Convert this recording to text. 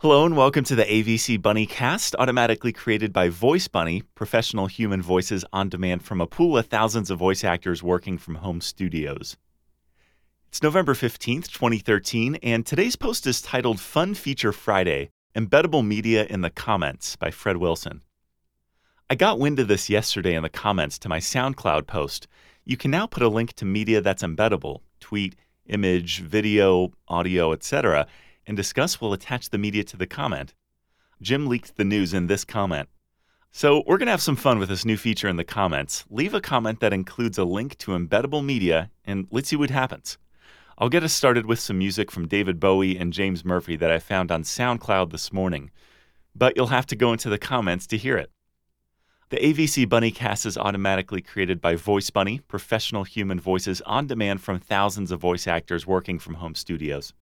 Hello and welcome to the AVC Bunny Cast, automatically created by Voice Bunny, professional human voices on demand from a pool of thousands of voice actors working from home studios. It's November 15th, 2013, and today's post is titled Fun Feature Friday Embeddable Media in the Comments by Fred Wilson. I got wind of this yesterday in the comments to my SoundCloud post. You can now put a link to media that's embeddable tweet, image, video, audio, etc and Disqus will attach the media to the comment. Jim leaked the news in this comment. So, we're going to have some fun with this new feature in the comments. Leave a comment that includes a link to embeddable media, and let's see what happens. I'll get us started with some music from David Bowie and James Murphy that I found on SoundCloud this morning. But you'll have to go into the comments to hear it. The AVC Bunny cast is automatically created by Voice Bunny, professional human voices on demand from thousands of voice actors working from home studios.